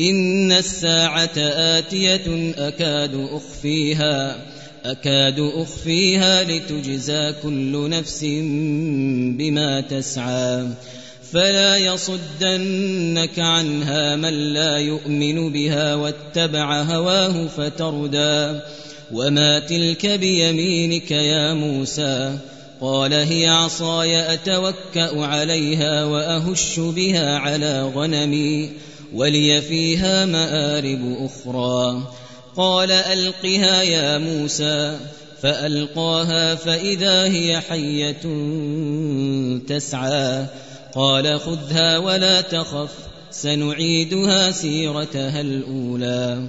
إن الساعة آتية أكاد أخفيها أكاد أخفيها لتجزى كل نفس بما تسعى. فلا يصدنك عنها من لا يؤمن بها واتبع هواه فتردى. وما تلك بيمينك يا موسى؟ قال هي عصاي أتوكأ عليها وأهش بها على غنمي. ولي فيها مآرب أخرى. قال ألقها يا موسى. فألقاها فإذا هي حية تسعى. قال خذها ولا تخف. سنعيدها سيرتها الأولى.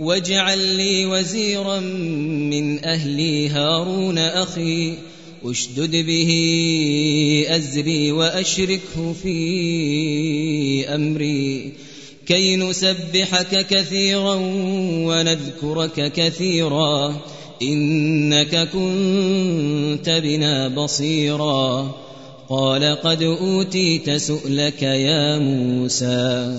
واجعل لي وزيرا من أهلي هارون أخي أشدد به أزري وأشركه في أمري. كي نسبحك كثيرا ونذكرك كثيرا إنك كنت بنا بصيرا. قال قد أوتيت سؤلك يا موسى.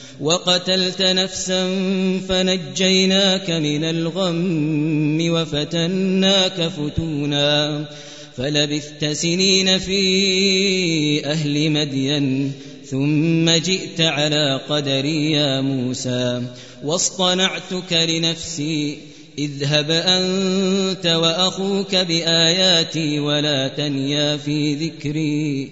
وقتلت نفسا فنجيناك من الغم وفتناك فتونا فلبثت سنين في أهل مدين ثم جئت على قدري يا موسى واصطنعتك لنفسي اذهب أنت وأخوك بآياتي ولا تنيا في ذكري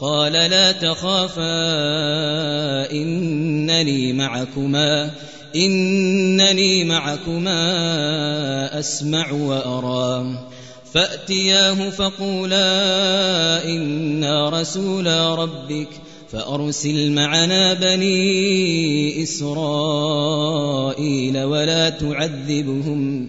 قال لا تخافا إنني معكما إنني معكما أسمع وأرى. فأتياه فقولا إنا رسولا ربك فأرسل معنا بني إسرائيل ولا تعذبهم.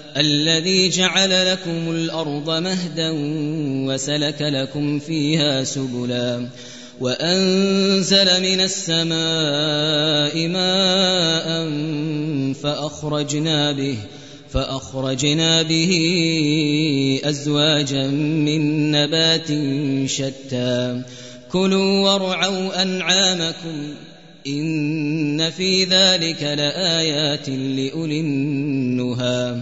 الذي جعل لكم الأرض مهدا وسلك لكم فيها سبلا وأنزل من السماء ماء فأخرجنا به فأخرجنا به أزواجا من نبات شتى كلوا وارعوا أنعامكم إن في ذلك لآيات لأولي النهى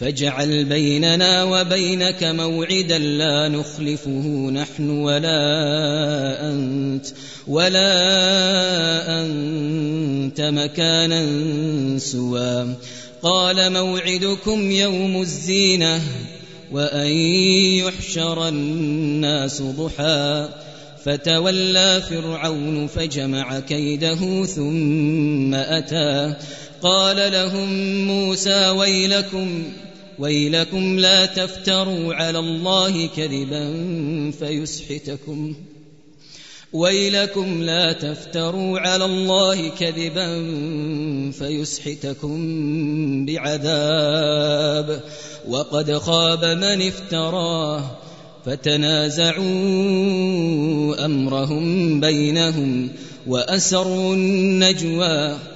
فاجعل بيننا وبينك موعدا لا نخلفه نحن ولا أنت ولا أنت مكانا سوى. قال موعدكم يوم الزينة وأن يحشر الناس ضحى. فتولى فرعون فجمع كيده ثم أتى. قال لهم موسى ويلكم ويلكم لا تفتروا على الله كذبا فيسحتكم. ويلكم لا تفتروا على الله كذبا فيسحتكم بعذاب. وقد خاب من افتراه فتنازعوا أمرهم بينهم وأسروا النجوى.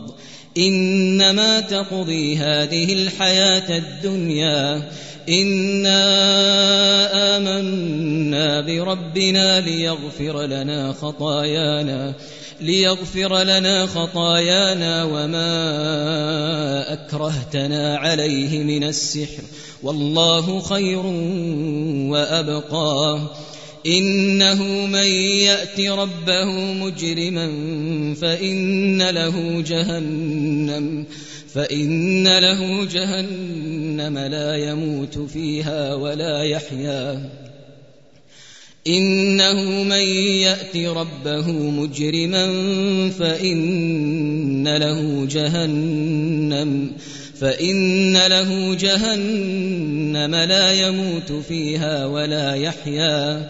إنما تقضي هذه الحياة الدنيا. إنا آمنا بربنا ليغفر لنا خطايانا ليغفر لنا خطايانا وما أكرهتنا عليه من السحر. والله خير وأبقى. إنه من يأت ربه مجرما فإن له جهنم فإن له جهنم لا يموت فيها ولا يحيا. إنه من يأت ربه مجرما فإن له جهنم فإن له جهنم لا يموت فيها ولا يحيا.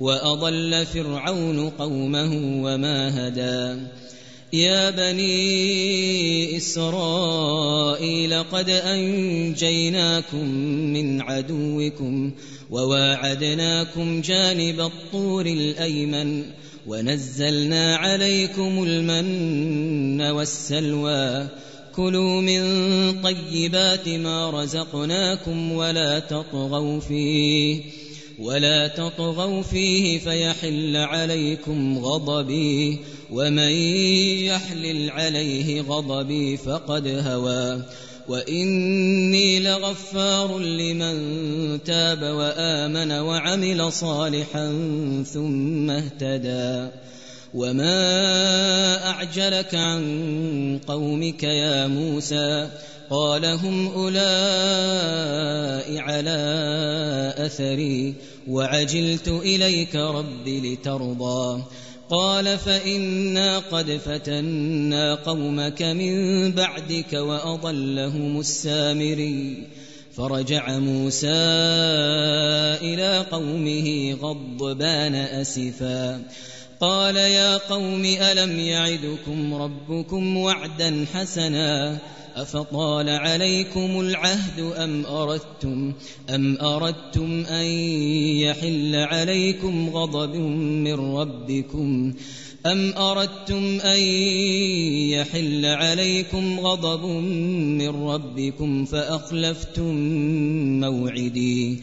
وأضل فرعون قومه وما هدى. يا بني إسرائيل قد أنجيناكم من عدوكم وواعدناكم جانب الطور الأيمن ونزلنا عليكم المن والسلوى. كلوا من طيبات ما رزقناكم ولا تطغوا فيه. ولا تطغوا فيه فيحل عليكم غضبي ومن يحلل عليه غضبي فقد هوى واني لغفار لمن تاب وامن وعمل صالحا ثم اهتدى وما اعجلك عن قومك يا موسى قال هم أولئك على أثري وعجلت إليك رب لترضى. قال فإنا قد فتنا قومك من بعدك وأضلهم السامري. فرجع موسى إلى قومه غضبان أسفا. قال يا قوم ألم يعدكم ربكم وعدا حسنا؟ أفطال عليكم العهد أم أردتم أم أردتم أن يحل عليكم غضب من ربكم أم أردتم أن يحل عليكم غضب من ربكم فأخلفتم موعدي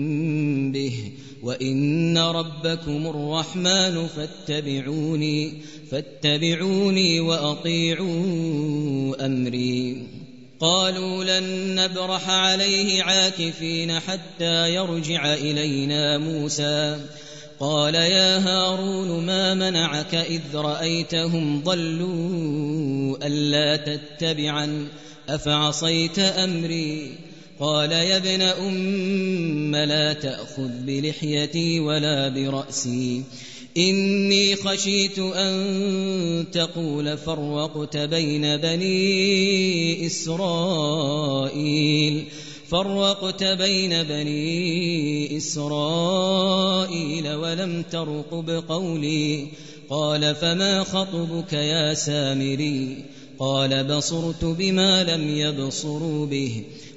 وإن ربكم الرحمن فاتبعوني فاتبعوني وأطيعوا أمري. قالوا لن نبرح عليه عاكفين حتى يرجع إلينا موسى. قال يا هارون ما منعك إذ رأيتهم ضلوا ألا تتبعا أفعصيت أمري؟ قال يا ابن أم لا تأخذ بلحيتي ولا برأسي. إني خشيت أن تقول فرقت بين بني إسرائيل. فرقت بين بني إسرائيل ولم ترقب قولي قال فما خطبك يا سامري؟ قال بصرت بما لم يبصروا به.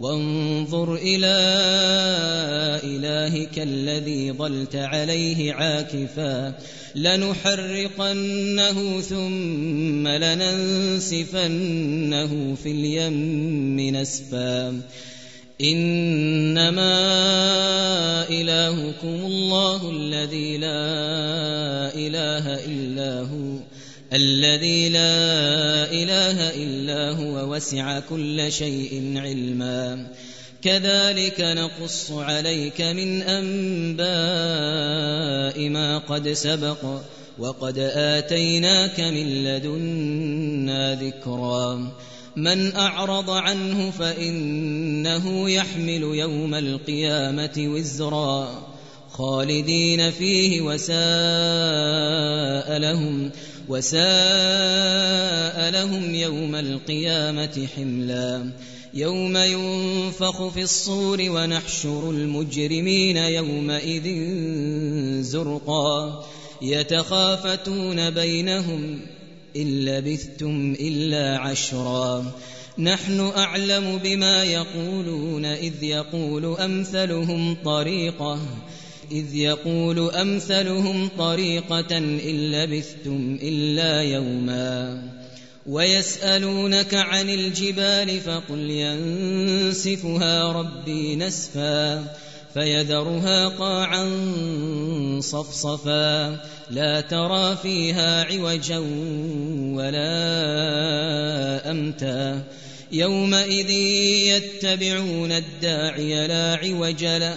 وانظر إلى إلهك الذي ظلت عليه عاكفا لنحرقنه ثم لننسفنه في اليم نسفا إنما إلهكم الله الذي لا إله إلا هو الذي لا إله إلا هو وسع كل شيء علما. كذلك نقص عليك من أنباء ما قد سبق وقد آتيناك من لدنا ذكرا. من أعرض عنه فإنه يحمل يوم القيامة وزرا. خالدين فيه وساء لهم وساء لهم يوم القيامة حملا. يوم ينفخ في الصور ونحشر المجرمين يومئذ زرقا. يتخافتون بينهم إن لبثتم إلا عشرا. نحن أعلم بما يقولون إذ يقول أمثلهم طريقة. إذ يقول أمثلهم طريقة إن لبثتم إلا يوما ويسألونك عن الجبال فقل ينسفها ربي نسفا فيذرها قاعا صفصفا لا ترى فيها عوجا ولا أمتا يومئذ يتبعون الداعي لا عوج له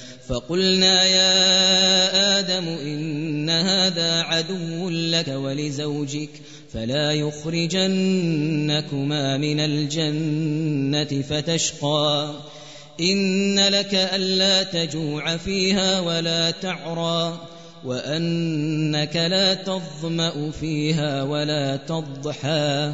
فقلنا يا آدم إن هذا عدو لك ولزوجك فلا يخرجنكما من الجنة فتشقى. إن لك ألا تجوع فيها ولا تعرى وأنك لا تظمأ فيها ولا تضحى.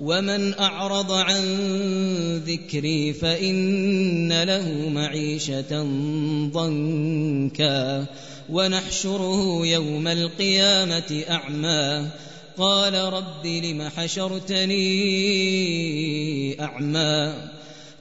ومن أعرض عن ذكري فإن له معيشة ضنكا ونحشره يوم القيامة أعمى قال رب لم حشرتني أعمى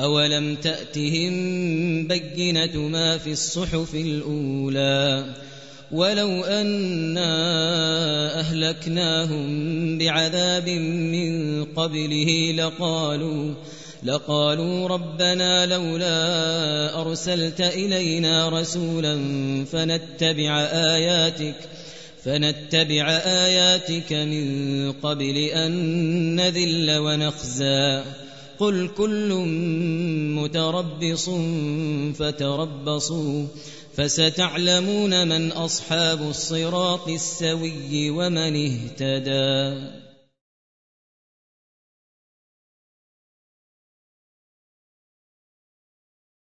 أولم تأتهم بينة ما في الصحف الأولى ولو أنا أهلكناهم بعذاب من قبله لقالوا لقالوا ربنا لولا أرسلت إلينا رسولا فنتبع آياتك فنتبع آياتك من قبل أن نذل ونخزى قل كل متربص فتربصوا فستعلمون من أصحاب الصراط السوي ومن اهتدى